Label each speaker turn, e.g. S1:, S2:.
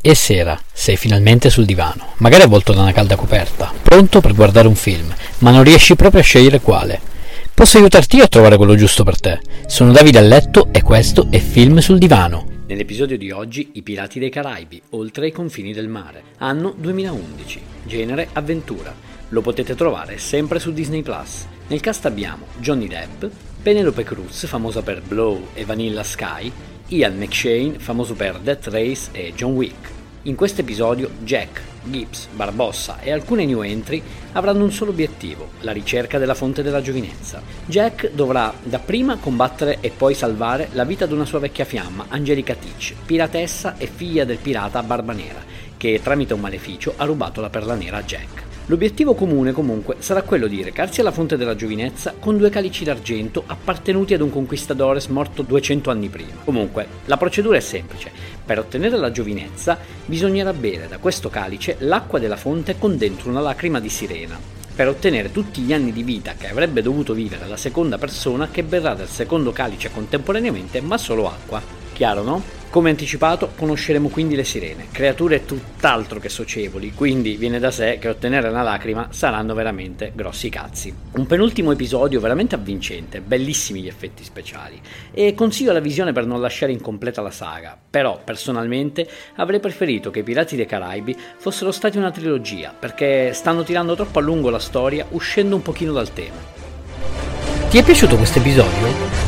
S1: E sera, sei finalmente sul divano, magari avvolto da una calda coperta, pronto per guardare un film, ma non riesci proprio a scegliere quale. Posso aiutarti a trovare quello giusto per te. Sono Davide a letto e questo è Film sul divano. Nell'episodio di oggi I Pirati dei Caraibi, oltre ai confini del mare, anno 2011, genere avventura. Lo potete trovare sempre su Disney Plus. Nel cast abbiamo Johnny Depp, Penelope Cruz, famosa per Blow e Vanilla Sky, Ian McShane, famoso per Death Race e John Wick. In questo episodio Jack, Gibbs, Barbossa e alcune new entry avranno un solo obiettivo, la ricerca della fonte della giovinezza. Jack dovrà dapprima combattere e poi salvare la vita di una sua vecchia fiamma, Angelica Teach, piratessa e figlia del pirata Barba Nera, che tramite un maleficio ha rubato la perla nera a Jack. L'obiettivo comune comunque sarà quello di recarsi alla fonte della giovinezza con due calici d'argento appartenuti ad un conquistadores morto 200 anni prima. Comunque, la procedura è semplice. Per ottenere la giovinezza bisognerà bere da questo calice l'acqua della fonte con dentro una lacrima di sirena, per ottenere tutti gli anni di vita che avrebbe dovuto vivere la seconda persona che berrà del secondo calice contemporaneamente ma solo acqua. Chiaro no? Come anticipato, conosceremo quindi le sirene, creature tutt'altro che socievoli, quindi viene da sé che ottenere una lacrima saranno veramente grossi cazzi. Un penultimo episodio veramente avvincente, bellissimi gli effetti speciali, e consiglio la visione per non lasciare incompleta la saga, però personalmente avrei preferito che i Pirati dei Caraibi fossero stati una trilogia, perché stanno tirando troppo a lungo la storia uscendo un pochino dal tema. Ti è piaciuto questo episodio?